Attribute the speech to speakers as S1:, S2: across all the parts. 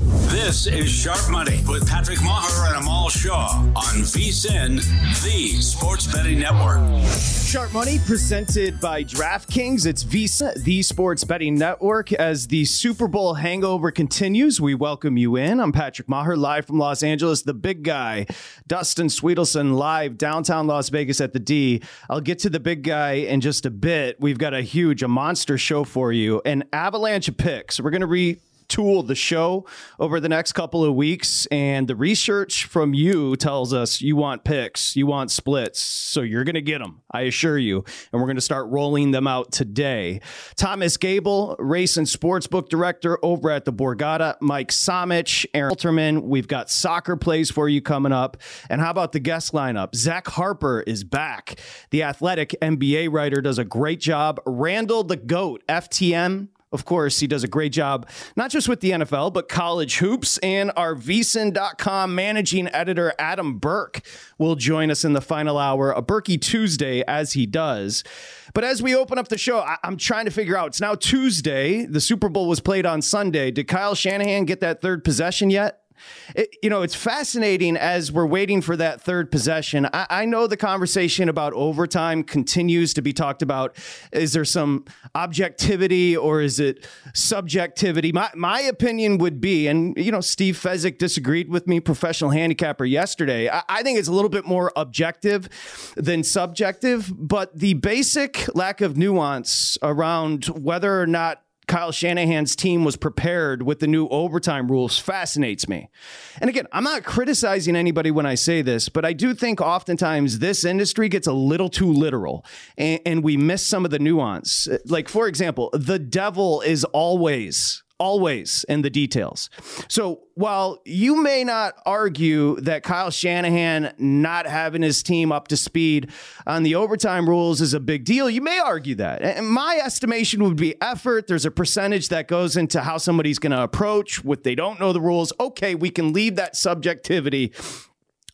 S1: This is Sharp Money with Patrick Meagher and Amal Shaw on VSIN, the Sports Betting Network.
S2: Sharp Money presented by DraftKings. It's VSIN, the Sports Betting Network. As the Super Bowl hangover continues, we welcome you in. I'm Patrick Meagher, live from Los Angeles. The big guy, Dustin Swedelson, live downtown Las Vegas at the D. I'll get to the big guy in just a bit. We've got a huge, a monster show for you, an avalanche of picks. We're going to re tool the show over the next couple of weeks. And the research from you tells us you want picks, you want splits. So you're going to get them, I assure you. And we're going to start rolling them out today. Thomas Gable, race and sportsbook director over at the Borgata, Mike Samich, Aaron Alterman. We've got soccer plays for you coming up. And how about the guest lineup? Zach Harper is back. The athletic NBA writer does a great job. Randall the GOAT, FTM of course, he does a great job, not just with the NFL, but college hoops. And our VSIN.com managing editor, Adam Burke, will join us in the final hour, a Berkey Tuesday, as he does. But as we open up the show, I- am trying to figure out it's now Tuesday. The Super Bowl was played on Sunday. Did Kyle Shanahan get that third possession yet? It, you know, it's fascinating as we're waiting for that third possession. I, I, know the conversation about overtime continues to be talked about. Is there some objectivity or is it subjectivity? My, my opinion would be, and, you know, Steve Fezzik disagreed with me, professional handicapper, yesterday. I, I think it's a little bit more objective than subjective, but the basic lack of nuance around whether or not Kyle Shanahan's team was prepared with the new overtime rules fascinates me. And again, I'm not criticizing anybody when I say this, but I do think oftentimes this industry gets a little too literal and, and we miss some of the nuance. Like, for example, the devil is always always in the details. So while you may not argue that Kyle Shanahan not having his team up to speed on the overtime rules is a big deal, you may argue that. And my estimation would be effort. There's a percentage that goes into how somebody's going to approach what they don't know the rules. Okay, we can leave that subjectivity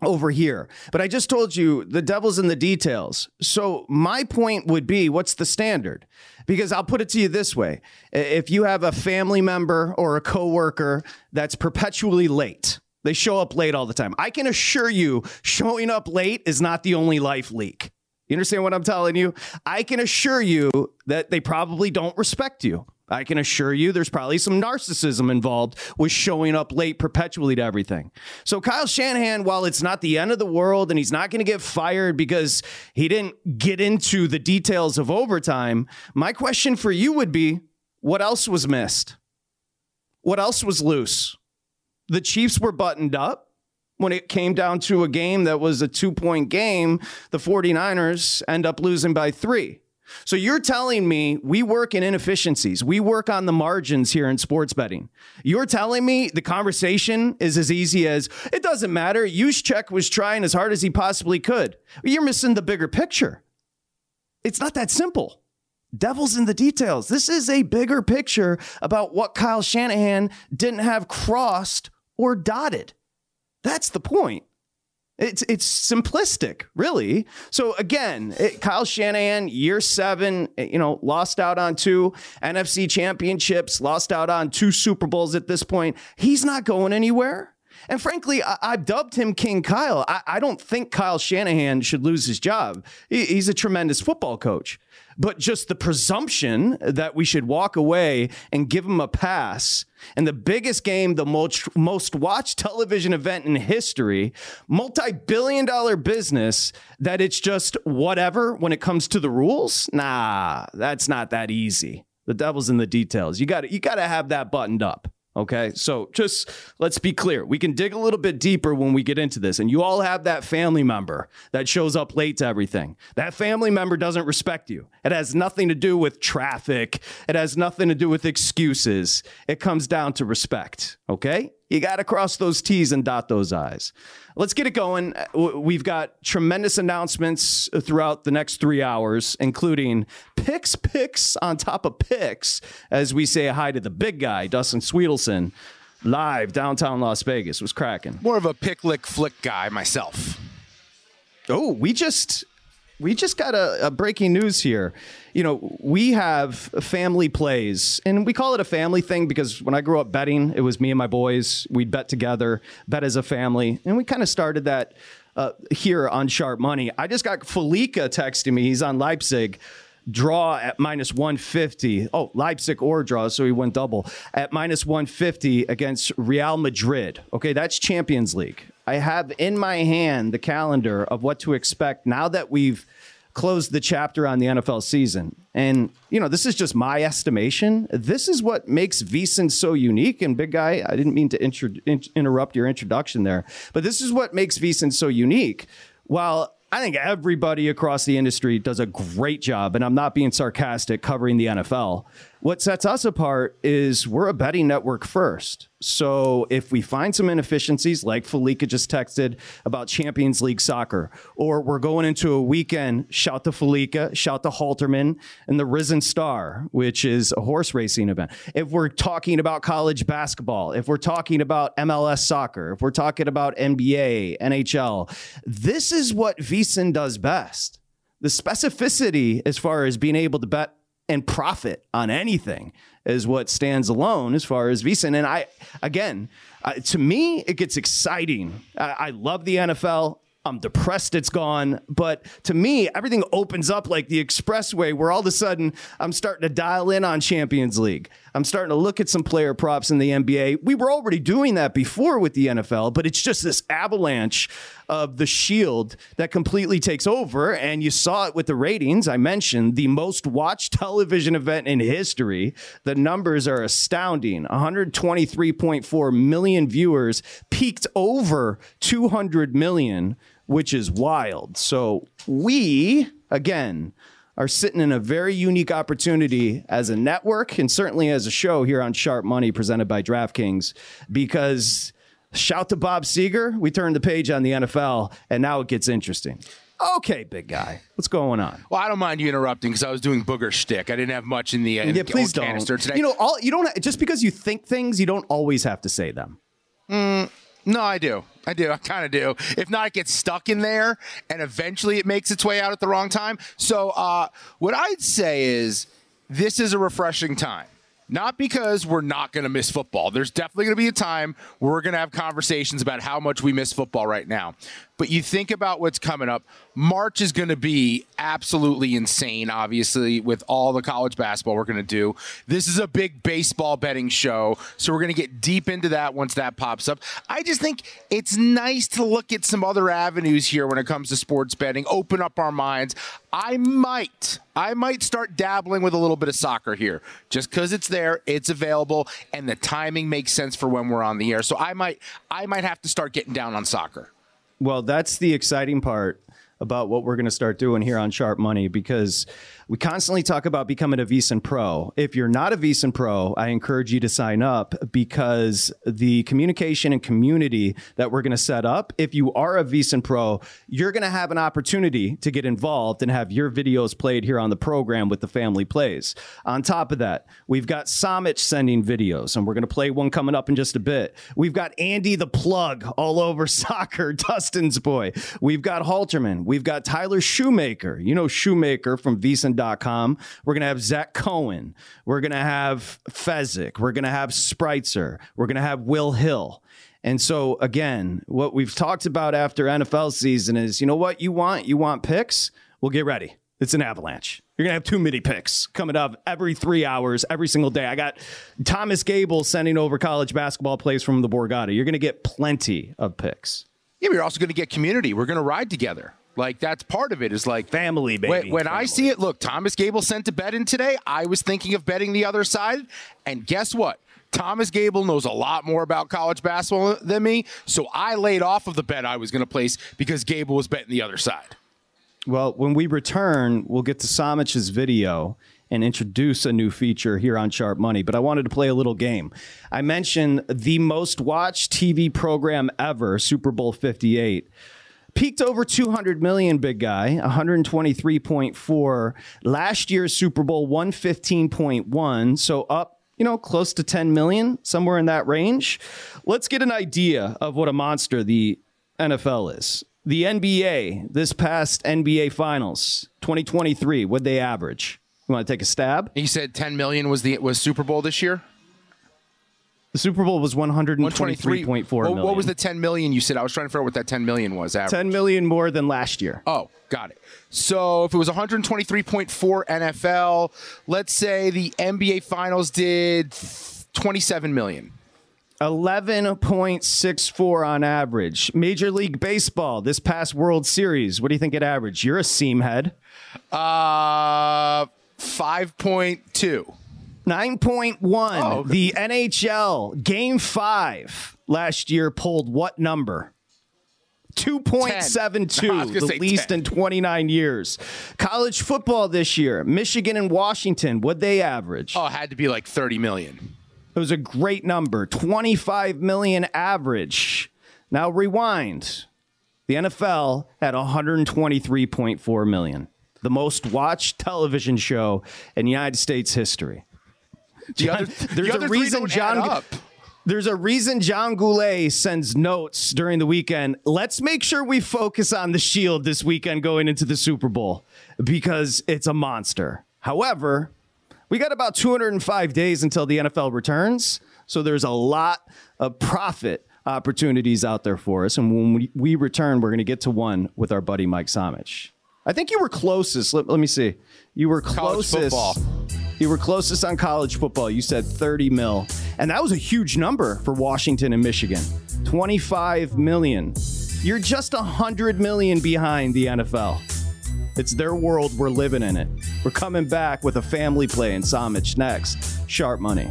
S2: over here. But I just told you the devil's in the details. So my point would be what's the standard? Because I'll put it to you this way. If you have a family member or a coworker that's perpetually late, they show up late all the time. I can assure you showing up late is not the only life leak. You understand what I'm telling you? I can assure you that they probably don't respect you. I can assure you there's probably some narcissism involved with showing up late perpetually to everything. So, Kyle Shanahan, while it's not the end of the world and he's not going to get fired because he didn't get into the details of overtime, my question for you would be what else was missed? What else was loose? The Chiefs were buttoned up. When it came down to a game that was a two point game, the 49ers end up losing by three. So you're telling me we work in inefficiencies. We work on the margins here in sports betting. You're telling me the conversation is as easy as it doesn't matter. Juszczyk was trying as hard as he possibly could. You're missing the bigger picture. It's not that simple. devil's in the details. This is a bigger picture about what Kyle Shanahan didn't have crossed or dotted. That's the point. It's it's simplistic, really. So again, it, Kyle Shanahan, year seven, eh, you know, lost out on two NFC championships, lost out on two Super Bowls at this point. He's not going anywhere. And frankly, I, have dubbed him King Kyle. I, I, don't think Kyle Shanahan should lose his job. He, he's a tremendous football coach. But just the presumption that we should walk away and give them a pass and the biggest game, the most, most watched television event in history, multi billion dollar business, that it's just whatever when it comes to the rules? Nah, that's not that easy. The devil's in the details. You got you got to have that buttoned up. Okay. So just let's be clear. We can dig a little bit deeper when we get into this. And you all have that family member that shows up late to everything. That family member doesn't respect you. It has nothing to do with traffic, it has nothing to do with excuses. It comes down to respect. Okay. You got to cross those T's and dot those I's. Let's get it going. Uh, we've got tremendous announcements uh, throughout the next three hours, including picks, picks on top of picks, as we say hi to the big guy, Dustin Swedelson, live downtown Las Vegas. Was cracking.
S3: More of a pick, lick, flick guy myself.
S2: Oh, we just we just got a, a, breaking news here. You know, we have family plays, and we call it a family thing because when I grew up betting, it was me and my boys. We'd bet together, bet as a family, and we kind of started that uh, here on Sharp Money. I just got Fallica texting me. He's on Leipzig. Draw at minus 150. Oh, Leipzig or draw, so he went double at minus 150 against Real Madrid. Okay, that's Champions League. I have in my hand the calendar of what to expect now that we've closed the chapter on the NFL season. And, you know, this is just my estimation. This is what makes VSiN so unique. And, big guy, I didn't mean to intro- in- interrupt your introduction there, but this is what makes VSiN so unique. While I think everybody across the industry does a great job, and I'm not being sarcastic covering the NFL. What sets us apart is we're a betting network first. So if we find some inefficiencies, like Fallica just texted about Champions League soccer, or we're going into a weekend, shout to Fallica, shout to Halterman, and the Risen Star, which is a horse racing event. If we're talking about college basketball, if we're talking about MLS soccer, if we're talking about NBA, NHL, this is what VSiN does best. The specificity as far as being able to bet and profit on anything is what stands alone as far as VSiN. And I, again, uh, to me, it gets exciting. I, I love the NFL. I'm depressed it's gone. But to me, everything opens up like the expressway where all of a sudden I'm starting to dial in on Champions League. I'm starting to look at some player props in the NBA. We were already doing that before with the NFL, but it's just this avalanche of the shield that completely takes over. And you saw it with the ratings. I mentioned the most watched television event in history. The numbers are astounding 123.4 million viewers, peaked over 200 million, which is wild. So we, again, are sitting in a very unique opportunity as a network and certainly as a show here on Sharp Money presented by DraftKings because shout to Bob Seger. We turned the page on the NFL and now it gets interesting. Okay, big guy. What's going on?
S3: Well, I don't mind you interrupting because I was doing booger shtick. I didn't have much in the, in
S2: yeah, please
S3: don't. canister today.
S2: You know, all you don't just because you think things, you don't always have to say them.
S3: Mm, no, I do. I do. I kind of do. If not, it gets stuck in there, and eventually it makes its way out at the wrong time. So, uh, what I'd say is this is a refreshing time. Not because we're not going to miss football. There's definitely going to be a time we're going to have conversations about how much we miss football right now. But you think about what's coming up. March is going to be absolutely insane, obviously, with all the college basketball we're going to do. This is a big baseball betting show. So we're going to get deep into that once that pops up. I just think it's nice to look at some other avenues here when it comes to sports betting, open up our minds. I might, I might start dabbling with a little bit of soccer here just because it's there, it's available, and the timing makes sense for when we're on the air. So I might, I might have to start getting down on soccer.
S2: Well, that's the exciting part about what we're going to start doing here on Sharp Money because We constantly talk about becoming a VSiN Pro. If you're not a VSiN Pro, I encourage you to sign up because the communication and community that we're going to set up, if you are a VSiN Pro, you're going to have an opportunity to get involved and have your videos played here on the program with the family plays. On top of that, we've got Samich sending videos, and we're going to play one coming up in just a bit. We've got Andy the Plug all over soccer, Dustin's boy. We've got Halterman. We've got Tyler Shoemaker. You know Shoemaker from VSiN.com. We're going to have Zach Cohen. We're going to have Fezzik. We're going to have Spritzer. We're going to have Will Hill. And so, again, what we've talked about after NFL season is you know what you want? You want picks? Well, get ready. It's an avalanche. You're going to have too many picks coming up every three hours, every single day. I got Thomas Gable sending over college basketball plays from the Borgata. You're going to get plenty of picks.
S3: Yeah, but you're also going to get community. We're going to ride together. Like that's part of it. Is like
S2: family, baby.
S3: When, when
S2: family.
S3: I see it, look, Thomas Gable sent to bet in today. I was thinking of betting the other side, and guess what? Thomas Gable knows a lot more about college basketball than me, so I laid off of the bet I was going to place because Gable was betting the other side.
S2: Well, when we return, we'll get to Samich's video and introduce a new feature here on Sharp Money. But I wanted to play a little game. I mentioned the most watched TV program ever, Super Bowl 58 peaked over 200 million big guy 123.4 last year's super bowl 115.1 so up you know close to 10 million somewhere in that range. Let's get an idea of what a monster the nfl is. The nba this past nba finals 2023 what they average? You want to take a stab?
S3: You said 10 million was the was super bowl this year
S2: the Super Bowl was 123.4
S3: what, what was the 10 million you said? I was trying to figure out what that 10 million was. Average.
S2: 10 million more than last year.
S3: Oh, got it. So if it was 123.4 NFL, let's say the NBA Finals did 27 million.
S2: 11.64 on average. Major League Baseball, this past World Series, what do you think it averaged? You're a seam head.
S3: Uh, 5.2.
S2: 9.1. Oh. The NHL game five last year pulled what number? 2.72, the least 10. in 29 years. College football this year, Michigan and Washington, what they average?
S3: Oh, it had to be like 30 million.
S2: It was a great number, 25 million average. Now rewind. The NFL had 123.4 million, the most watched television show in United States history.
S3: The other,
S2: there's
S3: the
S2: a reason John. There's a reason John Goulet sends notes during the weekend. Let's make sure we focus on the Shield this weekend going into the Super Bowl because it's a monster. However, we got about 205 days until the NFL returns, so there's a lot of profit opportunities out there for us. And when we, we return, we're going to get to one with our buddy Mike Samich. I think you were closest. Let, let me see. You were closest. You were closest on college football. You said 30 mil. And that was a huge number for Washington and Michigan. 25 million. You're just 100 million behind the NFL. It's their world. We're living in it. We're coming back with a family play in Samich next. Sharp money.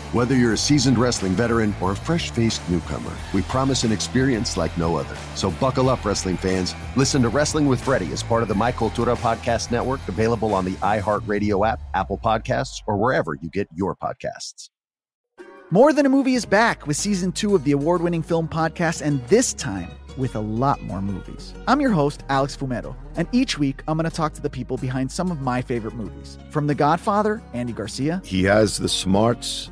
S4: Whether you're a seasoned wrestling veteran or a fresh faced newcomer, we promise an experience like no other. So buckle up, wrestling fans. Listen to Wrestling with Freddie as part of the My Cultura Podcast Network, available on the iHeartRadio app, Apple Podcasts, or wherever you get your podcasts.
S5: More Than a Movie is back with season two of the award winning film podcast, and this time with a lot more movies. I'm your host, Alex Fumero, and each week I'm going to talk to the people behind some of my favorite movies. From The Godfather, Andy Garcia,
S6: He has the smarts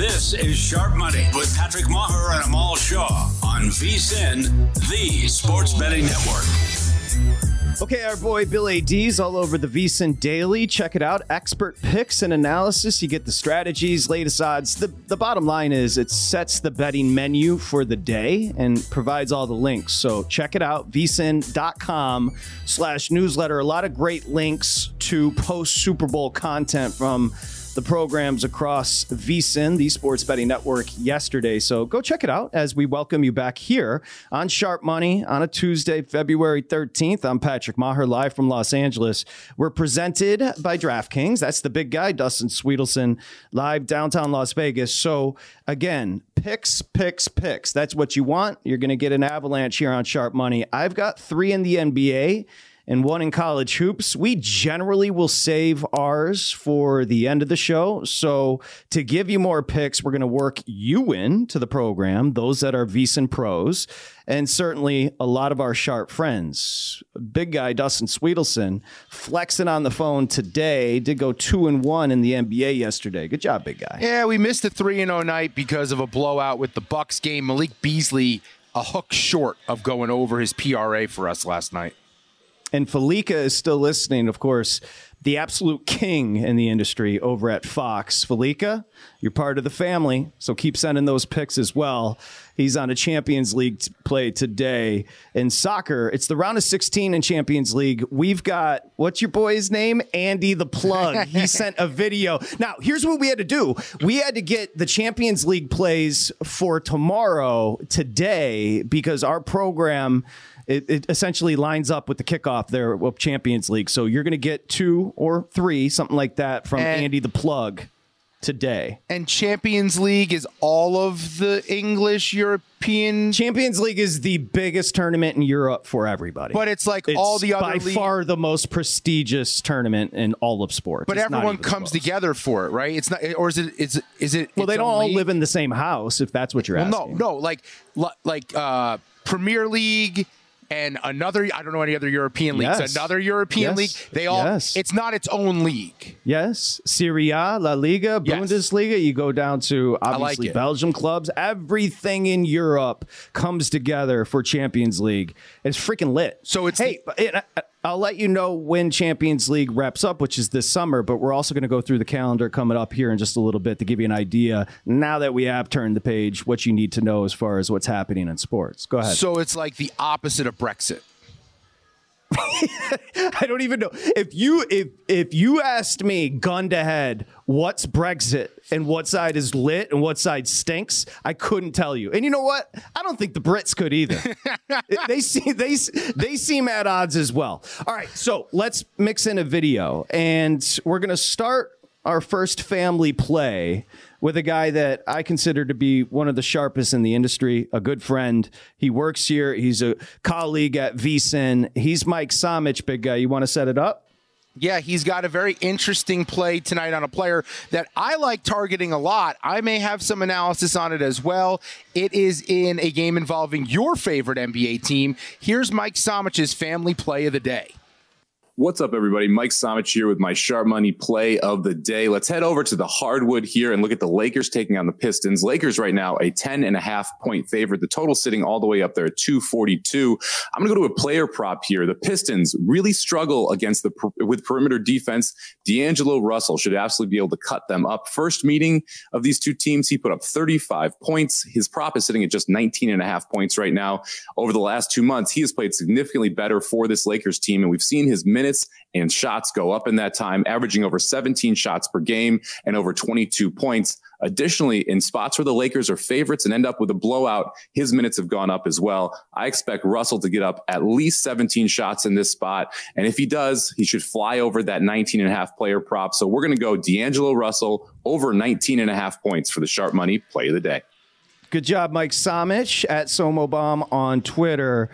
S1: This is Sharp Money with Patrick Meagher and Amal Shaw on VSIN, the Sports Betting Network.
S2: Okay, our boy Bill AD's all over the VSIN Daily. Check it out. Expert picks and analysis. You get the strategies, latest odds. The, the bottom line is it sets the betting menu for the day and provides all the links. So check it out. VSIN.com slash newsletter. A lot of great links to post Super Bowl content from the programs across VSIN, the Sports Betting Network, yesterday. So go check it out as we welcome you back here on Sharp Money on a Tuesday, February 13th. I'm Patrick Meagher, live from Los Angeles. We're presented by DraftKings. That's the big guy, Dustin Swedelson, live downtown Las Vegas. So again, picks, picks, picks. That's what you want. You're going to get an avalanche here on Sharp Money. I've got three in the NBA and one in college hoops. We generally will save ours for the end of the show. So to give you more picks, we're going to work you in to the program, those that are VSIN pros, and certainly a lot of our sharp friends. Big guy Dustin Swedelson flexing on the phone today. Did go two and one in the NBA yesterday. Good job, big guy.
S3: Yeah, we missed a 3 and 0 night because of a blowout with the Bucks game. Malik Beasley a hook short of going over his PRA for us last night.
S2: And Fallica is still listening, of course, the absolute king in the industry over at Fox. Fallica, you're part of the family, so keep sending those picks as well. He's on a Champions League play today. In soccer, it's the round of 16 in Champions League. We've got, what's your boy's name? Andy the Plug. he sent a video. Now, here's what we had to do we had to get the Champions League plays for tomorrow, today, because our program it, it essentially lines up with the kickoff there of Champions League. So you're going to get two or three, something like that, from
S3: And-
S2: Andy the Plug today.
S3: And Champions League is all of the English European.
S2: Champions League is the biggest tournament in Europe for everybody.
S3: But it's like all the other
S2: by
S3: league-
S2: far the most prestigious tournament in all of sports.
S3: But
S2: It's
S3: everyone comes together for it, right? It's not, or is it? Is is it?
S2: Well, they don't all
S3: league?
S2: live in the same house, if that's what you're
S3: Well,
S2: asking.
S3: no, no, like like uh, Premier League and another. I don't know any other European leagues.
S2: Yes.
S3: Another European
S2: Yes.
S3: league. They all.
S2: Yes.
S3: It's not its own league.
S2: Yes, Serie A, La Liga, Bundesliga. You go down to obviously
S3: it.
S2: Belgium clubs. Everything in Europe comes together for Champions League. It's freaking lit.
S3: So it's
S2: hey, but it, I- uh, I'll let you know when Champions League wraps up, which is this summer. But we're also going to go through the calendar coming up here in just a little bit to give you an idea. Now that we have turned the page, what you need to know as far as what's happening in sports. Go ahead.
S3: So it's like the opposite of Brexit.
S2: I don't even know if you if if you asked me gun to head what's Brexit and what side is lit and what side stinks, I couldn't tell you. And you know what? I don't think the Brits could either. they see they they seem at odds as well. All right, so let's mix in a video, and we're gonna start our first family play with a guy that I consider to be one of the sharpest in the industry, a good friend. He works here. He's a colleague at VSIN. He's Mike Samich, big guy. You want to set it up?
S3: Yeah, he's got a very interesting play tonight on a player that I like targeting a lot. I may have some analysis on it as well. It is in a game involving your favorite NBA team. Here's Mike Samich's family play of the day.
S7: What's up, everybody? Mike Somich here with my sharp money play of the day. Let's head over to the hardwood here and look at the Lakers taking on the Pistons. Lakers right now, a 10 and a half point favorite. The total sitting all the way up there at 242. I'm going to go to a player prop here. The Pistons really struggle against the with perimeter defense. D'Angelo Russell should absolutely be able to cut them up. First meeting of these two teams, he put up 35 points. His prop is sitting at just 19 and a half points right now. Over the last two months, he has played significantly better for this Lakers team, and we've seen his minutes minutes and shots go up in that time, averaging over 17 shots per game and over 22 points. Additionally, in spots where the Lakers are favorites and end up with a blowout, his minutes have gone up as well. I expect Russell to get up at least 17 shots in this spot. And if he does, he should fly over that 19 and a half player prop. So we're going to go D'Angelo Russell over 19 and a half points for the sharp money play of the day.
S2: Good job, Mike Somich at Somobomb on Twitter.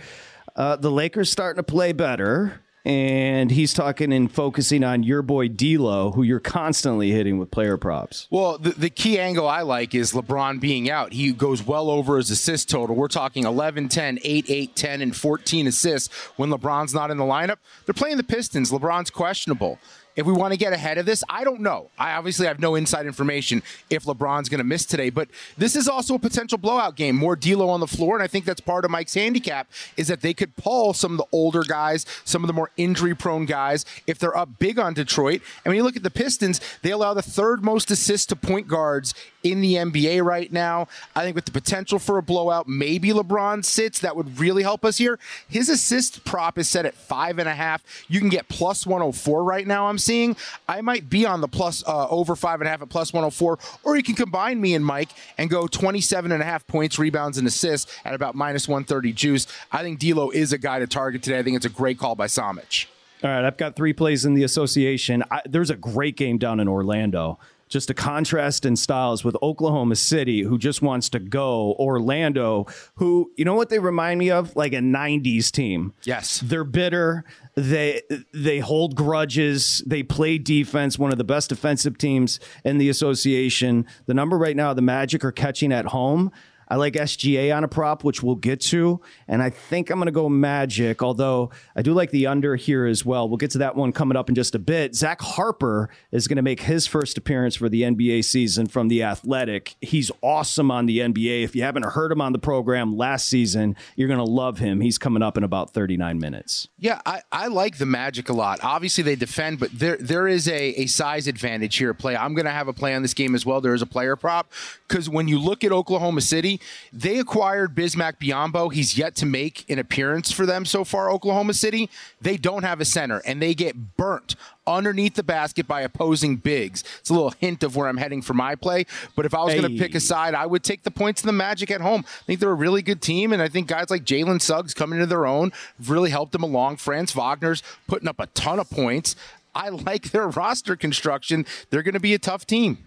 S2: Uh, the Lakers starting to play better and he's talking and focusing on your boy D'Lo, who you're constantly hitting with player props.
S3: Well, the, the key angle I like is LeBron being out. He goes well over his assist total. We're talking 11, 10, 8, 8, 10, and 14 assists when LeBron's not in the lineup. They're playing the Pistons. LeBron's questionable if we want to get ahead of this, I don't know. I obviously have no inside information if LeBron's going to miss today, but this is also a potential blowout game. More D'Lo on the floor, and I think that's part of Mike's handicap is that they could pull some of the older guys, some of the more injury-prone guys if they're up big on Detroit. And when you look at the Pistons, they allow the third most assists to point guards in the NBA right now. I think with the potential for a blowout, maybe LeBron sits. That would really help us here. His assist prop is set at five and a half. You can get plus 104 right now. I'm seeing. I might be on the plus uh, over five and a half at plus 104, or you can combine me and Mike and go 27 and a half points, rebounds, and assists at about minus 130 juice. I think D'Lo is a guy to target today. I think it's a great call by Samich.
S2: All right, I've got three plays in the association. I, there's a great game down in Orlando just a contrast in styles with Oklahoma City, who just wants to go, Orlando, who, you know what they remind me of? Like a 90s team.
S3: Yes.
S2: They're bitter. They they hold grudges. They play defense, one of the best defensive teams in the association. The number right now, the Magic are catching at home. I like SGA on a prop, which we'll get to. And I think I'm going to go Magic, although I do like the under here as well. We'll get to that one coming up in just a bit. Zach Harper is going to make his first appearance for the NBA season from The Athletic. He's awesome on the NBA. If you haven't heard him on the program last season, you're going to love him. He's coming up in about 39 minutes.
S3: Yeah, I, I like the Magic a lot. Obviously, they defend, but there there is a, a size advantage here. At play. I'm going to have a play on this game as well. There is a player prop because when you look at Oklahoma City, they acquired Bismack Biyombo. He's yet to make an appearance for them so far, Oklahoma City. They don't have a center, and they get burnt underneath the basket by opposing bigs. It's a little hint of where I'm heading for my play. But if I was hey. going to pick a side, I would take the points in the Magic at home. I think they're a really good team, and I think guys like Jalen Suggs coming to their own really helped them along. Franz Wagner's putting up a ton of points. I like their roster construction. They're going to be a tough team.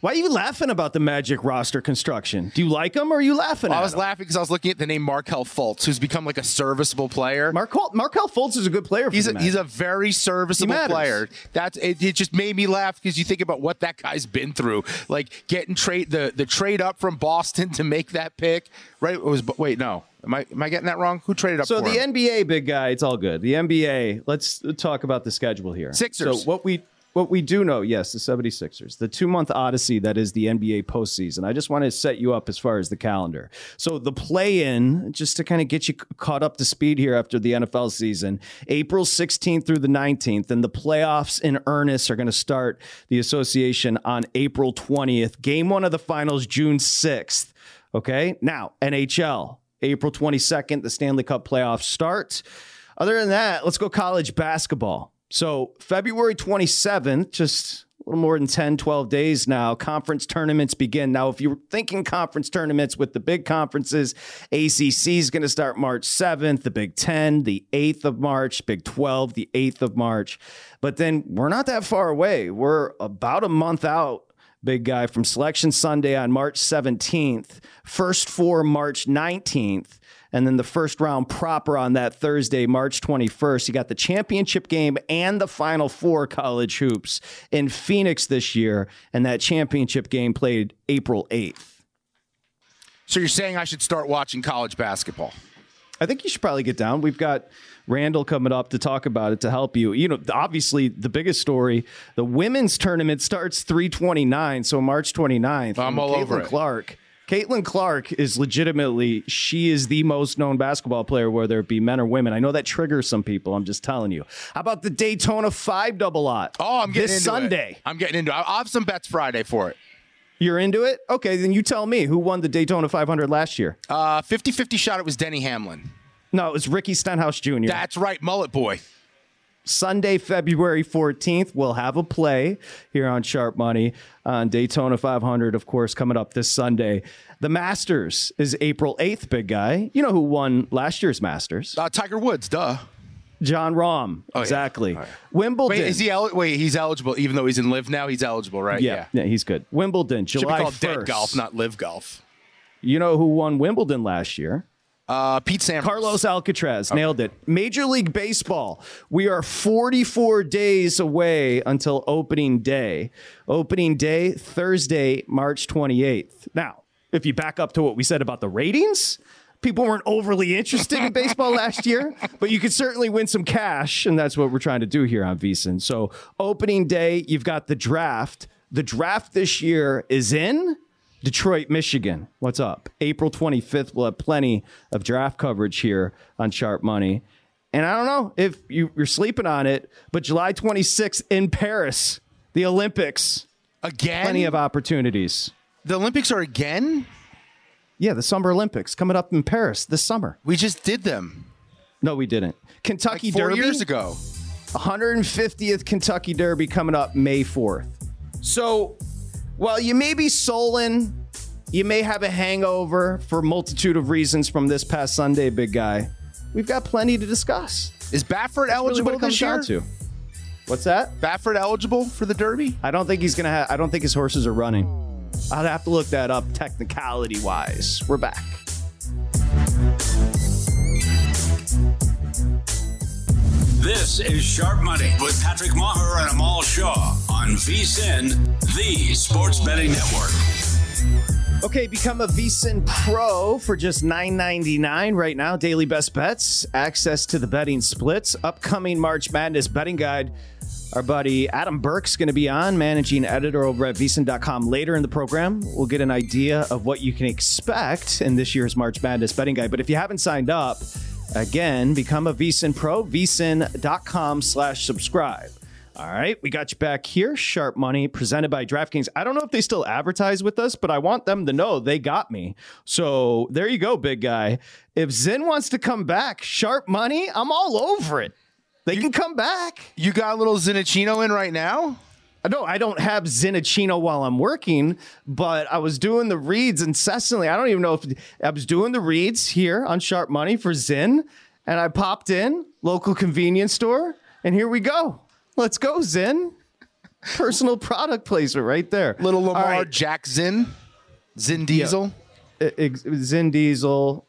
S2: Why are you laughing about the Magic roster construction? Do you like them or are you laughing well,
S3: I was
S2: them?
S3: laughing because I was looking at the name Markelle Fultz, who's become like a serviceable player.
S2: Markel, Markelle Fultz is a good player
S3: he's a, he's a very serviceable player. That's it, it just made me laugh because you think about what that guy's been through. Like getting trade the, the trade up from Boston to make that pick. Right? It was wait, no. Am I am I getting that wrong? Who traded up?
S2: So the
S3: him?
S2: NBA big guy, it's all good. The NBA. Let's talk about the schedule here.
S3: Sixers.
S2: So what we what we do know, yes, the 76ers, the two month odyssey that is the NBA postseason. I just want to set you up as far as the calendar. So the play in, just to kind of get you caught up to speed here after the NFL season, April 16th through the 19th, and the playoffs in earnest are going to start the association on April 20th. Game one of the finals, June 6th. Okay. Now, NHL April 22nd, the Stanley Cup playoffs start. Other than that, let's go college basketball. So, February 27th, just a little more than 10, 12 days now, conference tournaments begin. Now, if you're thinking conference tournaments with the big conferences, ACC is going to start March 7th, the Big 10, the 8th of March, Big 12, the 8th of March. But then we're not that far away. We're about a month out big guy from Selection Sunday on March 17th, first four March 19th, and then the first round proper on that Thursday, March 21st. You got the championship game and the final four college hoops in Phoenix this year, and that championship game played April 8th.
S3: So you're saying I should start watching college basketball?
S2: I think you should probably get down. We've got Randall coming up to talk about it to help you. You know, obviously the biggest story, the women's tournament starts 329, so March 29th.
S3: I'm all
S2: Caitlin
S3: over it.
S2: Clark. Caitlin Clark is legitimately, she is the most known basketball player, whether it be men or women. I know that triggers some people. I'm just telling you. How about the Daytona 5 double lot?
S3: Oh, I'm getting
S2: this
S3: into
S2: Sunday.
S3: It. I'm getting into it. I'll have some bets Friday for it.
S2: You're into it? Okay, then you tell me who won the Daytona 500 last year?
S3: Uh, 50-50 shot. It was Denny Hamlin.
S2: No, it was Ricky Stenhouse Jr.
S3: That's right, mullet boy.
S2: Sunday, February 14th, we'll have a play here on Sharp Money on Daytona 500, of course, coming up this Sunday. The Masters is April 8th, big guy. You know who won last year's Masters?
S3: Uh, Tiger Woods, duh.
S2: Jon Rahm.
S3: Oh, yeah.
S2: exactly. Wimbledon.
S3: Wait, is he el- wait? He's eligible, even though he's in live now. He's eligible, right?
S2: yeah, yeah, he's good. Wimbledon,
S3: Should be called
S2: 1st.
S3: dead golf, not live golf.
S2: You know who won Wimbledon last year?
S3: Uh, Pete Sampras.
S2: Carlos Alcaraz nailed it. Major League Baseball. We are 44 days away until opening day. Opening day, Thursday, March 28th. Now, if you back up to what we said about the ratings, people weren't overly interested in baseball last year, but you could certainly win some cash, and that's what we're trying to do here on VSIN. So, opening day, you've got the draft. The draft this year is in Detroit, Michigan. What's up? April 25th, we'll have plenty of draft coverage here on Sharp Money. And I don't know if you, you're sleeping on it, but July 26th in Paris, the Olympics.
S3: Again?
S2: Plenty of opportunities.
S3: The Olympics are again?
S2: Yeah, the Summer Olympics coming up in Paris this summer.
S3: We just did them.
S2: No, we didn't. Kentucky
S3: Like four
S2: Derby.
S3: years ago.
S2: 150th Kentucky Derby coming up May 4th. So while you may be sullen, you may have a hangover for a multitude of reasons from this past Sunday, big guy. We've got plenty to discuss.
S3: Is Baffert
S2: That's really
S3: eligible
S2: it
S3: this year?
S2: to. What's that?
S3: Baffert eligible for the Derby?
S2: I don't think he's gonna have. I don't think his horses are running. I'd have to look that up technicality wise. We're back.
S1: This is Sharp Money with Patrick Meagher and Amal Shaw on VSIN, the sports betting network.
S2: Okay, become a VSIN Pro for just $9.99 right now. Daily best bets, access to the betting splits, upcoming March Madness betting guide. Our buddy Adam Burke's going to be on, managing editor over at VSIN.com later in the program. We'll get an idea of what you can expect in this year's March Madness betting guide. But if you haven't signed up, again, become a VSIN Pro, VSIN.com slash subscribe. All right, we got you back here. Sharp Money presented by DraftKings. I don't know if they still advertise with us, but I want them to know they got me. So there you go, big guy. If Zen wants to come back, Sharp Money, I'm all over it. They can come back.
S3: You got a little Zinachino in right now?
S2: Uh, no, I don't have Zinachino while I'm working, but I was doing the reads incessantly. I don't even know if I was doing the reads here on Sharp Money for Zin, and I popped in local convenience store, and here we go. Let's go, Zin. Personal product placement right there.
S3: Little Lamar
S2: right.
S3: Jack Zin? Zin Diesel?
S2: Ex- Zin Diesel,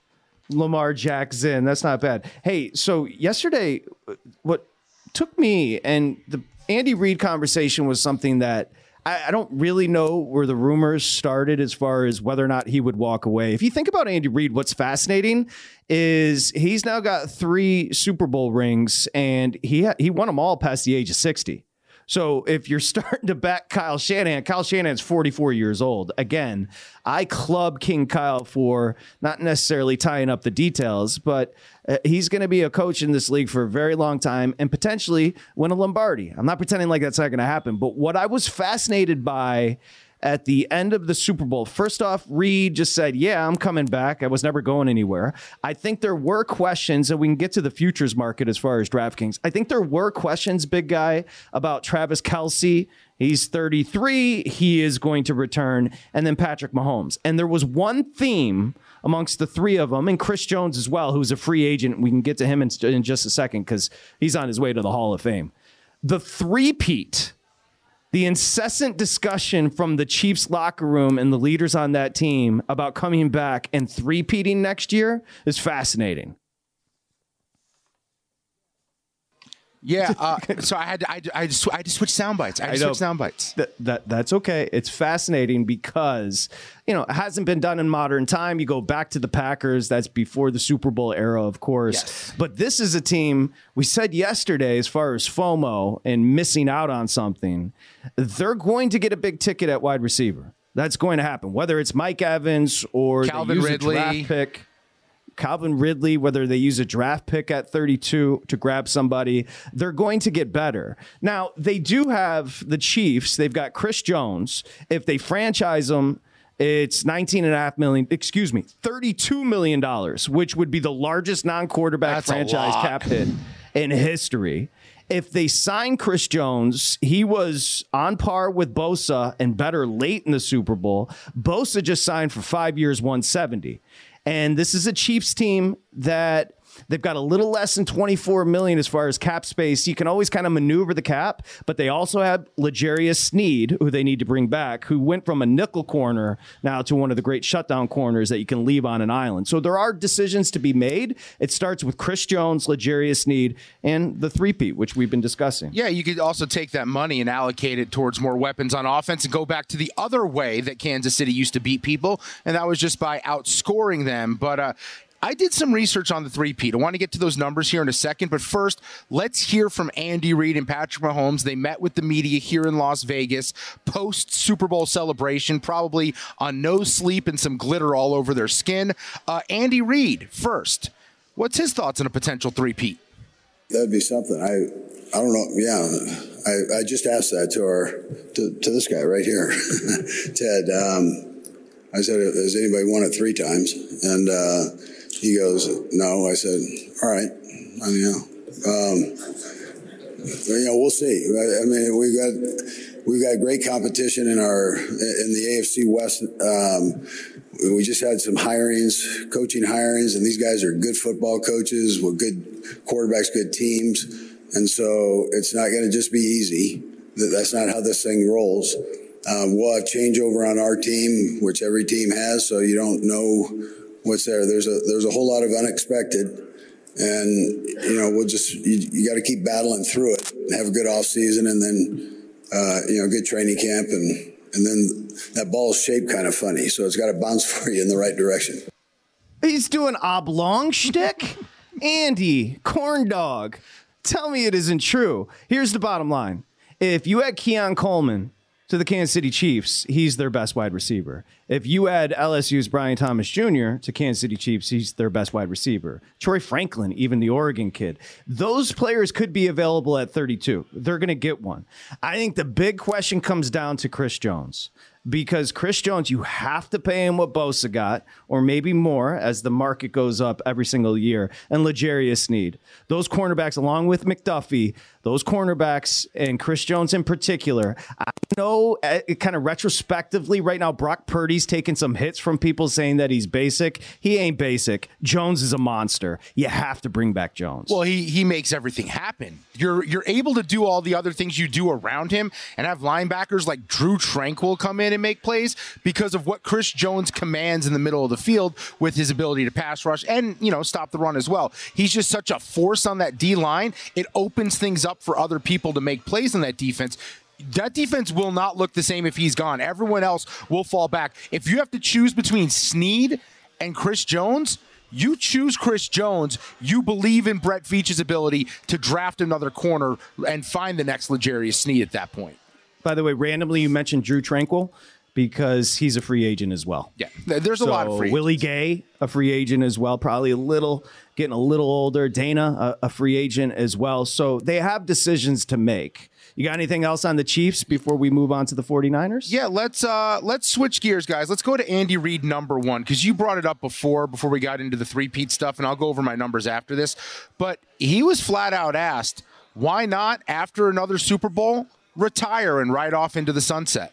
S2: Lamar Jack Zin. That's not bad. Hey, so yesterday, uh, what took me and the Andy Reid conversation was something that I, I don't really know where the rumors started as far as whether or not he would walk away. If you think about Andy Reid, what's fascinating is he's now got three Super Bowl rings and he ha- he won them all past the age of sixty. So if you're starting to back Kyle Shanahan, Kyle Shanahan's 44 years old. Again, I club King Kyle for not necessarily tying up the details, but uh, he's going to be a coach in this league for a very long time and potentially win a Lombardi. I'm not pretending like that's not going to happen, but what I was fascinated by at the end of the Super Bowl. First off, Reid just said, Yeah, I'm coming back. I was never going anywhere. I think there were questions, and we can get to the futures market as far as DraftKings. I think there were questions, big guy, about Travis Kelce. He's 33. He is going to return. And then Patrick Mahomes. And there was one theme amongst the three of them, and Chris Jones as well, who's a free agent. We can get to him in, in just a second because he's on his way to the Hall of Fame. The three-peat the incessant discussion from the Chiefs locker room and the leaders on that team about coming back and three-peating next year is fascinating.
S3: Yeah, uh, so I had to, I, I, just, I just switched sound bites. I
S2: I
S3: switched sound bites.
S2: That, that that's okay. It's fascinating because you know it hasn't been done in modern time. You go back to the Packers. That's before the Super Bowl era, of course. But this is a team we said yesterday, as far as FOMO and missing out on something, they're going to get a big ticket at wide receiver. That's going to happen, whether it's Mike Evans or
S3: Calvin Ridley.
S2: draft pick. Calvin Ridley, whether they use a draft pick at 32 to grab somebody, they're going to get better. Now, they do have the Chiefs. They've got Chris Jones. If they franchise him, it's 19 and a half million, excuse me, 32 million dollars, which would be the largest non-quarterback
S3: That's
S2: franchise cap hit in history. If they sign Chris Jones, he was on par with Bosa and better late in the Super Bowl. Bosa just signed for five years, 170. And this is a Chiefs team that they've got a little less than 24 million as far as cap space. You can always kind of maneuver the cap, but they also have L'Jarius Sneed, who they need to bring back, who went from a nickel corner now to one of the great shutdown corners that you can leave on an island. So there are decisions to be made. It starts with Chris Jones, L'Jarius Sneed, and the three-peat, which we've been discussing.
S3: Yeah, you could also take that money and allocate it towards more weapons on offense and go back to the other way that Kansas City used to beat people, and that was just by outscoring them. But uh, I did some research on the three-peat. I want to get to those numbers here in a second, but first, let's hear from Andy Reid and Patrick Mahomes. They met with the media here in Las Vegas post Super Bowl celebration, probably on no sleep and some glitter all over their skin. Uh, Andy Reid, first, what's his thoughts on a potential three-peat?
S8: That'd be something. I I don't know. Yeah, I, I just asked that to our to, to this guy right here, Ted. Um, I said, "Has anybody won it three times?" And uh, he goes, "No." I said, "All right." I mean, um, you know, we'll see. I, I mean, we've got we've got great competition in our in the AFC West. Um, we just had some hirings, coaching hirings, and these guys are good football coaches with good quarterbacks, good teams, and so it's not going to just be easy. That's not how this thing rolls. Um, we'll have changeover on our team, which every team has, so you don't know what's there. There's a there's a whole lot of unexpected, and you know we'll just you, you got to keep battling through it, have a good off season, and then uh, you know good training camp, and and then that ball's shaped kind of funny, so it's got to bounce for you in the right direction.
S2: He's doing oblong shtick? Andy, corn dog. Tell me it isn't true. Here's the bottom line. If you had Keon Coleman to the Kansas City Chiefs, he's their best wide receiver. If you add LSU's Brian Thomas Jr. to Kansas City Chiefs, he's their best wide receiver. Troy Franklin, even the Oregon kid. Those players could be available at 32. They're going to get one. I think the big question comes down to Chris Jones because Chris Jones, you have to pay him what Bosa got, or maybe more as the market goes up every single year. And L'Jarius Sneed those cornerbacks, along with McDuffie, those cornerbacks and Chris Jones in particular. I know, uh, kind of retrospectively, right now, Brock Purdy's taking some hits from people saying that he's basic. He ain't basic. Jones is a monster. You have to bring back Jones.
S3: Well, he he makes everything happen. You're you're able to do all the other things you do around him and have linebackers like Drue Tranquill come in and make plays because of what Chris Jones commands in the middle of the field with his ability to pass rush and, you know, stop the run as well. He's just such a force on that D line. It opens things up for other people to make plays in that defense. That defense will not look the same if he's gone. Everyone else will fall back. If you have to choose between Sneed and Chris Jones, you choose Chris Jones. You believe in Brett Veach's ability to draft another corner and find the next L'Jarius Sneed at that point.
S2: By the way, randomly you mentioned Drue Tranquill because he's a free agent as well.
S3: Yeah, there's a lot of
S2: So,
S3: free.
S2: Willie Gay, a free agent as well, probably a little getting a little older. Dana, a, a free agent as well. So they have decisions to make. You got anything else on the Chiefs before we move on to the 49ers?
S3: Yeah, let's uh let's switch gears, guys. Let's go to Andy Reid number one because you brought it up before before we got into the three Pete stuff, and I'll go over my numbers after this. But he was flat out asked, why not after another Super Bowl retire and ride off into the sunset?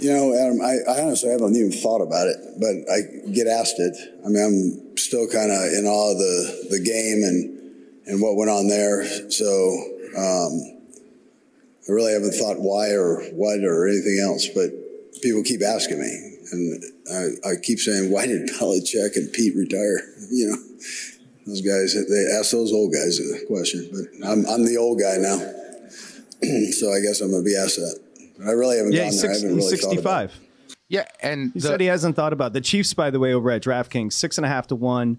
S8: You know, Adam, I, I honestly haven't even thought about it, but I get asked it. I mean, I'm still kind of in awe of the, the game and and what went on there. So um, I really haven't thought why or what or anything else, but people keep asking me. And I, I keep saying, why did Belichick and Pete retire? You know, those guys, they ask those old guys the question, but I'm, I'm the old guy now. so I guess I'm going to be asked that. I really haven't
S2: yeah,
S8: gone
S2: he's,
S8: there. I
S2: six,
S8: haven't really thought about
S2: 65.
S3: Yeah, and
S2: He
S3: the-
S2: said he hasn't thought about the Chiefs, by the way, over at DraftKings, six and a half to one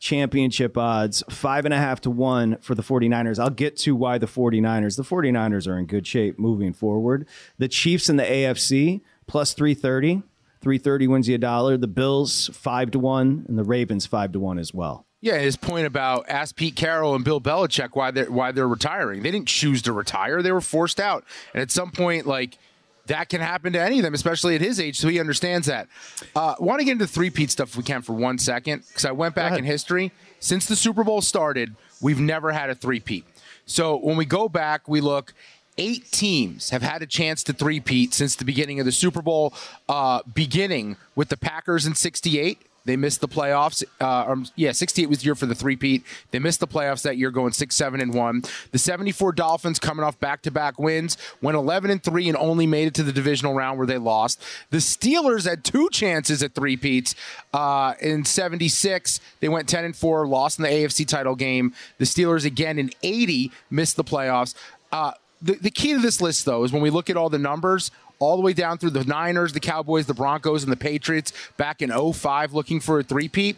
S2: championship odds, five and a half to one for the 49ers. I'll get to why the 49ers. The 49ers are in good shape moving forward. The Chiefs in the AFC, plus 330. 330 wins you a dollar. The Bills, five to one, and the Ravens, five to one as well.
S3: Yeah, his point about ask Pete Carroll and Bill Belichick why they're why they're retiring. They didn't choose to retire; they were forced out. And at some point, like that can happen to any of them, especially at his age. So he understands that. Uh, Want to get into three Pete stuff if we can for one second, because I went back in history since the Super Bowl started. We've never had a three Pete. So when we go back, we look. Eight teams have had a chance to three-peat since the beginning of the Super Bowl, uh, beginning with the Packers in '68. They missed the playoffs. Uh, um, yeah, 68 was the year for the three-peat. They missed the playoffs that year, going six, seven, and one. The 74 Dolphins coming off back-to-back wins, went 11 and three, and only made it to the divisional round where they lost. The Steelers had two chances at three-peats. Uh, in 76, they went 10 and four, lost in the AFC title game. The Steelers again in 80 missed the playoffs. Uh, the, the key to this list, though, is when we look at all the numbers, all the way down through the Niners, the Cowboys, the Broncos, and the Patriots back in 05 looking for a three-peat,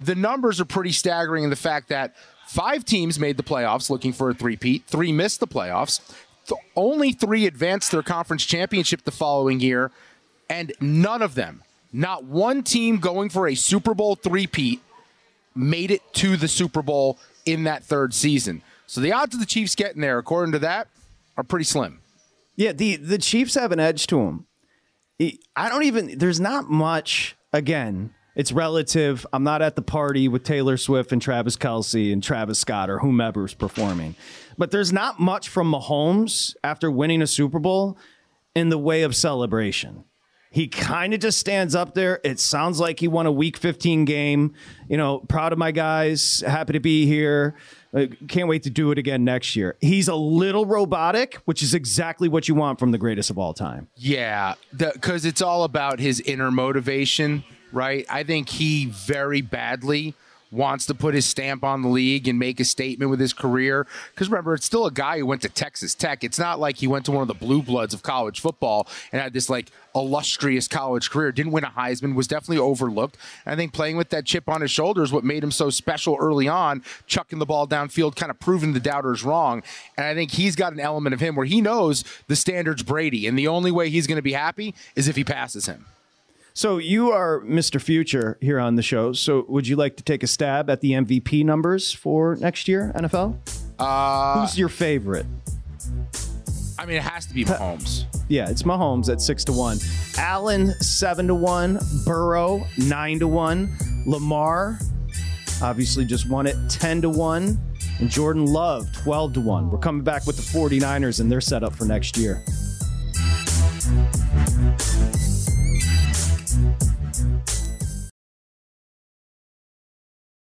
S3: the numbers are pretty staggering in the fact that five teams made the playoffs looking for a three-peat, three missed the playoffs, Th- only three advanced their conference championship the following year, and none of them, not one team going for a Super Bowl three-peat, made it to the Super Bowl in that third season. So the odds of the Chiefs getting there, according to that, are pretty slim.
S2: Yeah, the the Chiefs have an edge to them. I don't even. There's not much. Again, it's relative. I'm not at the party with Taylor Swift and Travis Kelce and Travis Scott or whomever's performing, but there's not much from Mahomes after winning a Super Bowl in the way of celebration. He kind of just stands up there. It sounds like he won a Week 15 game. You know, proud of my guys. Happy to be here. Uh, Can't wait to do it again next year. He's a little robotic, which is exactly what you want from the greatest of all time.
S3: Yeah, because it's all about his inner motivation, right? I think he very badly wants to put his stamp on the league and make a statement with his career. Because remember, it's still a guy who went to Texas Tech. It's not like he went to one of the blue bloods of college football and had this like illustrious college career. Didn't win a Heisman, was definitely overlooked. And I think playing with that chip on his shoulder is what made him so special early on, chucking the ball downfield, kind of proving the doubters wrong. And I think he's got an element of him where he knows the standard's Brady, and the only way he's going to be happy is if he passes him.
S2: So you are Mr. Future here on the show. So would you like to take a stab at the MVP numbers for next year, NFL?
S3: Uh,
S2: Who's your favorite?
S3: I mean, it has to be Mahomes.
S2: Yeah, it's Mahomes at six to one. Allen seven to one. Burrow nine to one. Lamar obviously just won it ten to one. And Jordan Love 12 to 1. We're coming back with the 49ers and their setup for next year.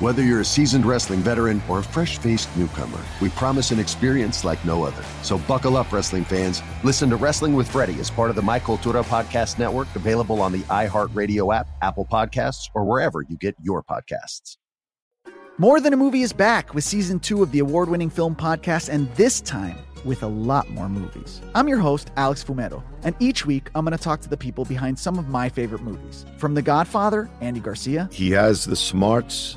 S4: Whether you're a seasoned wrestling veteran or a fresh faced newcomer, we promise an experience like no other. So buckle up, wrestling fans. Listen to Wrestling with Freddie as part of the My Cultura Podcast Network, available on the iHeartRadio app, Apple Podcasts, or wherever you get your podcasts.
S5: More Than a Movie is back with season two of the award winning film podcast, and this time, with a lot more movies. I'm your host, Alex Fumero, and each week I'm going to talk to the people behind some of my favorite movies. From The Godfather, Andy Garcia.
S6: He has the smarts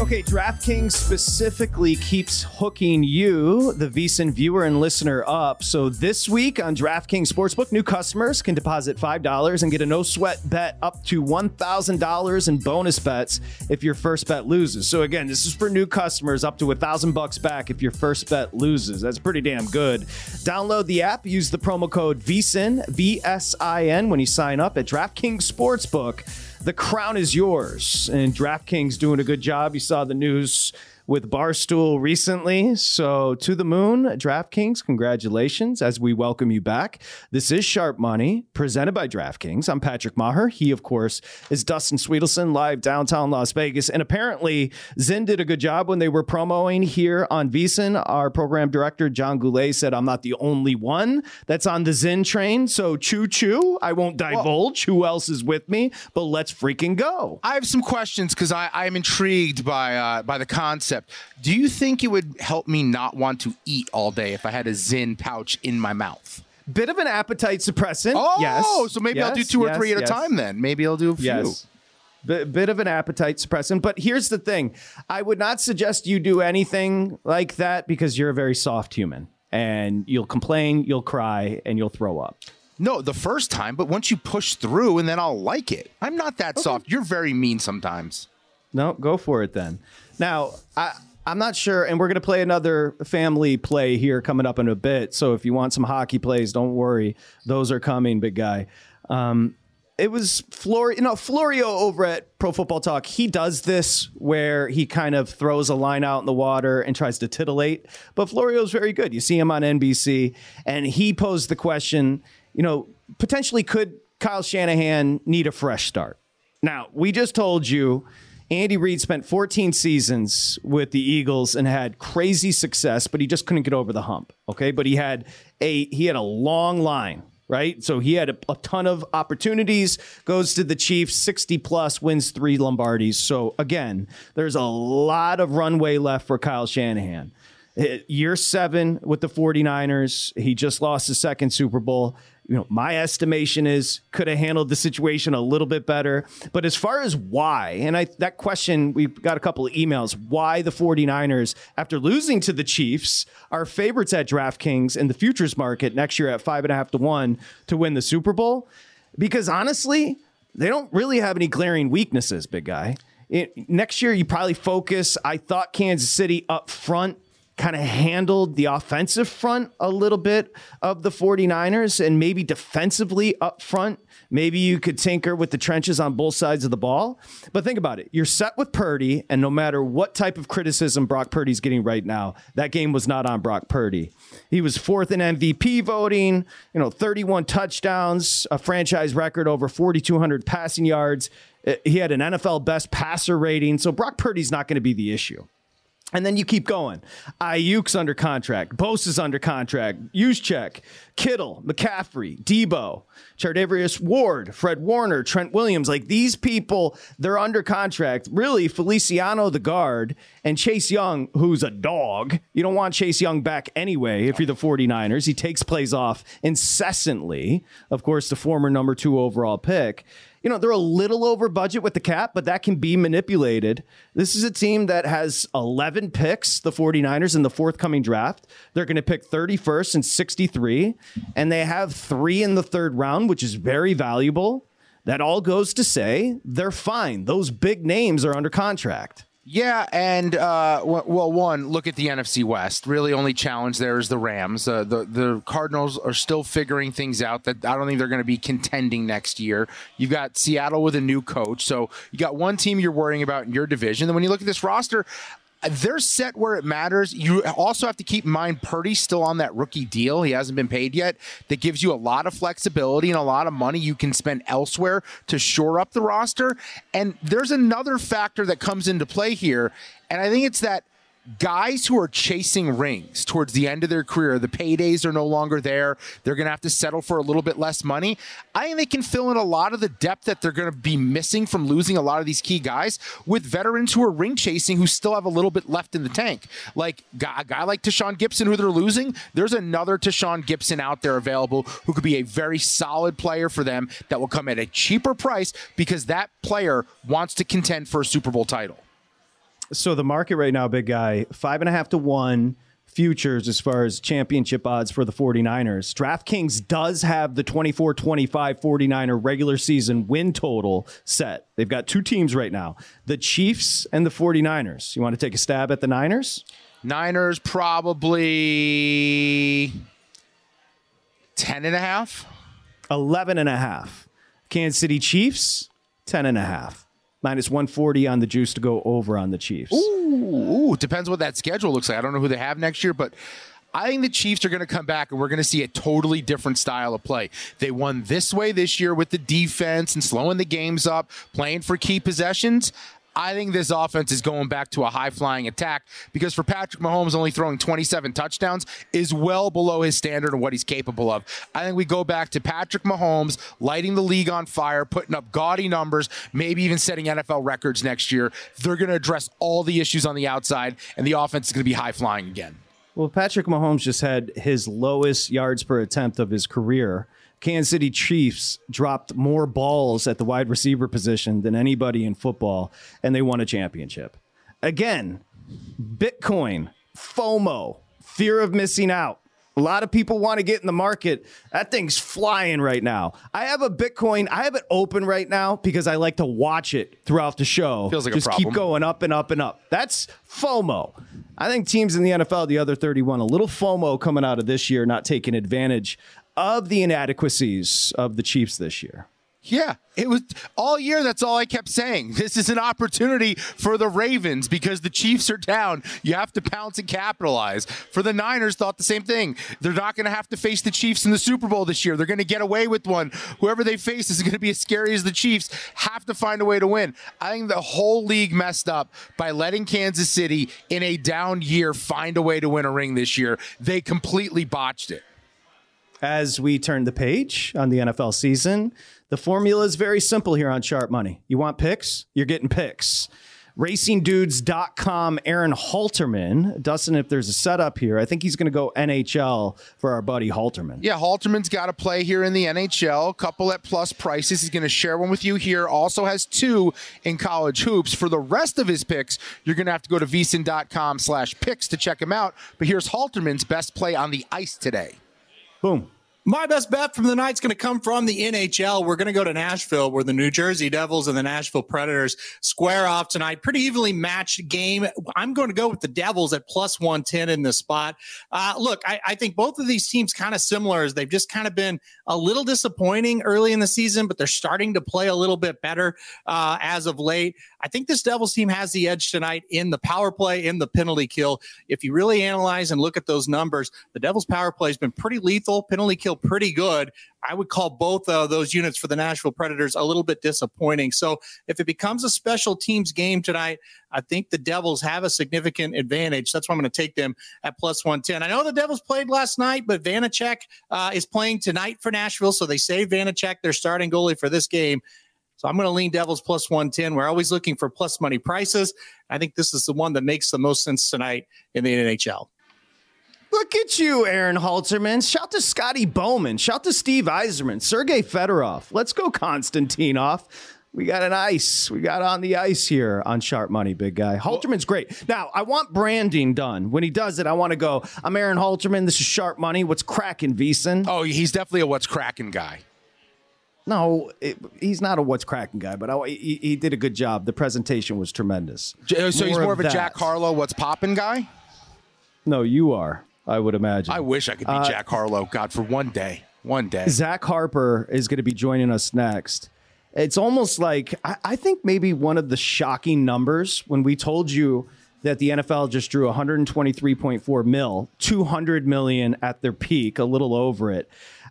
S2: Okay, DraftKings specifically keeps hooking you, the VSIN viewer and listener, up. So this week on DraftKings Sportsbook, new customers can deposit $5 and get a no sweat bet up to $1,000 in bonus bets if your first bet loses. So again, this is for new customers up to 1000 bucks back if your first bet loses. That's pretty damn good. Download the app, use the promo code VSIN, V S I N, when you sign up at DraftKings Sportsbook the crown is yours. And DraftKings doing a good job. You saw the news with Barstool recently. So to the moon, DraftKings, congratulations as we welcome you back. This is Sharp Money presented by DraftKings. I'm Patrick Meagher. He, of course, is Dustin Swedelson live downtown Las Vegas. And apparently, Zyn did a good job when they were promoting here on VSIN. Our program director, John Goulet, said, I'm not the only one that's on the Zyn train. So choo choo. I won't divulge who else is with me, but let's freaking go.
S3: I have some questions because I'm intrigued by uh, by the concept concept. Do you think it would help me not want to eat all day if I had a Zyn pouch in my mouth?
S2: Bit of an appetite suppressant.
S3: Oh,
S2: yes.
S3: so maybe
S2: yes,
S3: I'll do two
S2: yes,
S3: or three at a time then. Maybe I'll do a few.
S2: Yes. B- bit of an appetite suppressant. But here's the thing I would not suggest you do anything like that because you're a very soft human and you'll complain, you'll cry, and you'll throw up.
S3: No, the first time, but once you push through and then I'll like it. I'm not that okay. soft. You're very mean sometimes.
S2: No, go for it then. Now, I, I'm not sure, and we're going to play another family play here coming up in a bit. So if you want some hockey plays, don't worry; those are coming, big guy. Um, it was Florio, you know, Florio over at Pro Football Talk. He does this where he kind of throws a line out in the water and tries to titillate. But Florio's very good. You see him on NBC, and he posed the question: you know, potentially could Kyle Shanahan need a fresh start? Now, we just told you Andy Reid spent 14 seasons with the Eagles and had crazy success, but he just couldn't get over the hump. Okay, but he had a he had a long line, right? So he had a, a ton of opportunities. Goes to the Chiefs, 60 plus, wins three Lombardis. So again, there's a lot of runway left for Kyle Shanahan. Eh, year seven with the 49ers, he just lost his second Super Bowl. You know, my estimation is could have handled the situation a little bit better. But as far as why, and I that question, we've got a couple of emails. Why the 49ers, after losing to the Chiefs, are favorites at DraftKings in the futures market next year at five and a half to one to win the Super Bowl? Because honestly, they don't really have any glaring weaknesses, big guy. It, next year, you probably focus. I thought Kansas City up front kind of handled the offensive front a little bit of the 49ers and maybe defensively up front. Maybe you could tinker with the trenches on both sides of the ball. But think about it. You're set with Purdy, and no matter what type of criticism Brock Purdy's getting right now, that game was not on Brock Purdy. He was fourth in MVP voting, you know, 31 touchdowns, a franchise record over 4,200 passing yards. Uh, He had an NFL best passer rating. So Brock Purdy's not going to be the issue. And then you keep going. Aiyuk's under contract. Bosa's under contract. Juszczyk, Kittle, McCaffrey, Deebo, Charvarius Ward, Fred Warner, Trent Williams. Like these people, they're under contract. Really, Feliciano, the guard, and Chase Young, who's a dog. You don't want Chase Young back anyway if you're the 49ers. He takes plays off incessantly. Of course, the former number two overall pick you know, they're a little over budget with the cap, but that can be manipulated. This is a team that has 11 picks, the 49ers, in the forthcoming draft. They're going to pick 31st and 63, and they have three in the third round, which is very valuable. That all goes to say they're fine. Those big names are under contract.
S3: Yeah, and uh, well, one look at the NFC West. Really, only challenge there is the Rams. Uh, the the Cardinals are still figuring things out. That I don't think they're going to be contending next year. You've got Seattle with a new coach, so you got one team you're worrying about in your division. Then when you look at this roster. They're set where it matters. You also have to keep in mind Purdy's still on that rookie deal. He hasn't been paid yet. That gives you a lot of flexibility and a lot of money you can spend elsewhere to shore up the roster. And there's another factor that comes into play here, and I think it's that guys who are chasing rings towards the end of their career, the paydays are no longer there. They're going to have to settle for a little bit less money. I think they can fill in a lot of the depth that they're going to be missing from losing a lot of these key guys with veterans who are ring chasing who still have a little bit left in the tank. Like a guy like Tashaun Gipson, who they're losing, there's another Tashaun Gipson out there available who could be a very solid player for them that will come at a cheaper price because that player wants to contend for a Super Bowl title.
S2: So the market right now, big guy, five and a half to one futures as far as championship odds for the 49ers. DraftKings does have the 24 25 49er regular season win total set. They've got two teams right now the Chiefs and the 49ers. You want to take a stab at the Niners?
S3: Niners probably 10 and a half.
S2: 11 and a half. Kansas City Chiefs, 10 and a half. Minus 140 on the juice to go over on the Chiefs.
S3: Ooh, ooh, depends what that schedule looks like. I don't know who they have next year, but I think the Chiefs are going to come back and we're going to see a totally different style of play. They won this way this year with the defense and slowing the games up, playing for key possessions. I think this offense is going back to a high flying attack because for Patrick Mahomes only throwing 27 touchdowns is well below his standard and what he's capable of. I think we go back to Patrick Mahomes lighting the league on fire, putting up gaudy numbers, maybe even setting NFL records next year. They're going to address all the issues on the outside and the offense is going to be high flying again.
S2: Well, Patrick Mahomes just had his lowest yards per attempt of his career. Kansas City Chiefs dropped more balls at the wide receiver position than anybody in football, and they won a championship. Again, Bitcoin, FOMO, fear of missing out. A lot of people want to get in the market. That thing's flying right now. I have a Bitcoin. I have it open right now because I like to watch it throughout the show.
S3: Feels like a
S2: Just keep
S3: problem.
S2: going up and up and up. That's FOMO. I think teams in the NFL, the other 31, a little FOMO coming out of this year, not taking advantage of the inadequacies of the Chiefs this year.
S3: Yeah, it was all year. That's all I kept saying. This is an opportunity for the Ravens because the Chiefs are down. You have to pounce and capitalize. For the Niners, thought the same thing. They're not going to have to face the Chiefs in the Super Bowl this year. They're going to get away with one. Whoever they face is going to be as scary as the Chiefs. Have to find a way to win. I think the whole league messed up by letting Kansas City in a down year find a way to win a ring this year. They completely botched it.
S2: As we turn the page on the NFL season, the formula is very simple here on Sharp Money. You want picks? You're getting picks. RacingDudes.com, Aaron Halterman. Dustin, if there's a setup here, I think he's going to go NHL for our buddy Halterman.
S3: Yeah, Halterman's got to play here in the NHL. Couple at plus prices. He's going to share one with you here. Also has two in college hoops. For the rest of his picks, you're going to have to go to vsin.com slash picks to check him out. But here's Halterman's best play on the ice today.
S2: Boom.
S9: My best bet from the night's going to come from the NHL. We're going to go to Nashville, where the New Jersey Devils and the Nashville Predators square off tonight. Pretty evenly matched game. I'm going to go with the Devils at plus 110 in this spot. Uh, look, I, I, think both of these teams kind of similar as they've just kind of been a little disappointing early in the season, but they're starting to play a little bit better uh, as of late. I think this Devils team has the edge tonight in the power play, in the penalty kill. If you really analyze and look at those numbers, the Devils power play has been pretty lethal. Penalty kill pretty good. I would call both of those units for the Nashville Predators a little bit disappointing. So if it becomes a special teams game tonight, I think the Devils have a significant advantage. That's why I'm going to take them at plus 110. I know the Devils played last night, but Vanecek uh, is playing tonight for Nashville. So they saved Vanecek, their starting goalie for this game. So I'm going to lean Devils plus 110. We're always looking for plus money prices. I think this is the one that makes the most sense tonight in the NHL.
S2: Look at you, Aaron Halterman. Shout to Scotty Bowman. Shout to Steve Yzerman, Sergey Fedorov. Let's go, Konstantinov. We got an ice. We got on the ice here on Sharp Money, big guy. Halterman's great. Now, I want branding done. When he does it, I want to go, I'm Aaron Halterman. This is Sharp Money. What's cracking, VSIN?
S3: Oh, he's definitely a what's cracking guy.
S2: No, it, he's not a what's cracking guy, but I, he, he, did a good job. The presentation was tremendous.
S3: So more he's more of, of a Jack Harlow, what's popping guy?
S2: No, you are. I would imagine.
S3: I wish I could be uh, Jack Harlow. God, for one day, one day.
S2: Zach Harper is going to be joining us next. It's almost like I, I think maybe one of the shocking numbers when we told you that the NFL just drew 123.4 mil, 200 million at their peak, a little over it.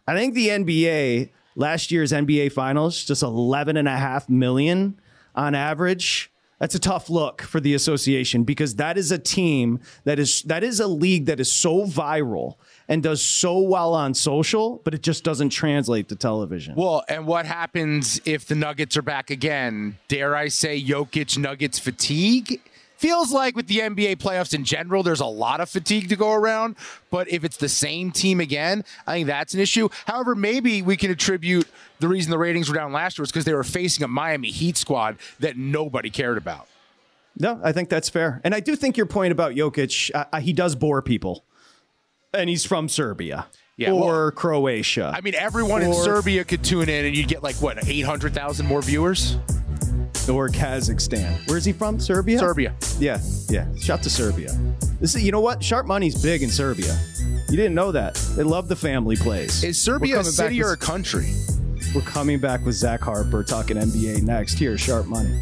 S2: I think the NBA last year's NBA finals just 11 and a half million on average that's a tough look for the association because that is a team that is that is a league that is so viral and does so well on social, but it just doesn't translate to television.
S3: Well, and what happens if the Nuggets are back again? Dare I say Jokic Nuggets fatigue? Feels like with the NBA playoffs in general, there's a lot of fatigue to go around. But if it's the same team again, I think that's an issue. However, maybe we can attribute the reason the ratings were down last year was because they were facing a Miami Heat squad that nobody cared about.
S2: No, I think that's fair. And I do think your point about Jokic, uh, he does bore people. And he's from Serbia. Yeah, or well, Croatia.
S3: I mean, everyone or, in Serbia could tune in and you'd get like, what, 800,000 more viewers?
S2: Or Kazakhstan. Where's he from? Serbia?
S3: Serbia.
S2: Yeah, yeah. Shout to Serbia. This is, you know what? Sharp money's big in Serbia. You didn't know that. They love the family plays.
S3: Is Serbia a city or a country?
S2: We're coming back with Zach Harper talking NBA next. Here, Sharp Money.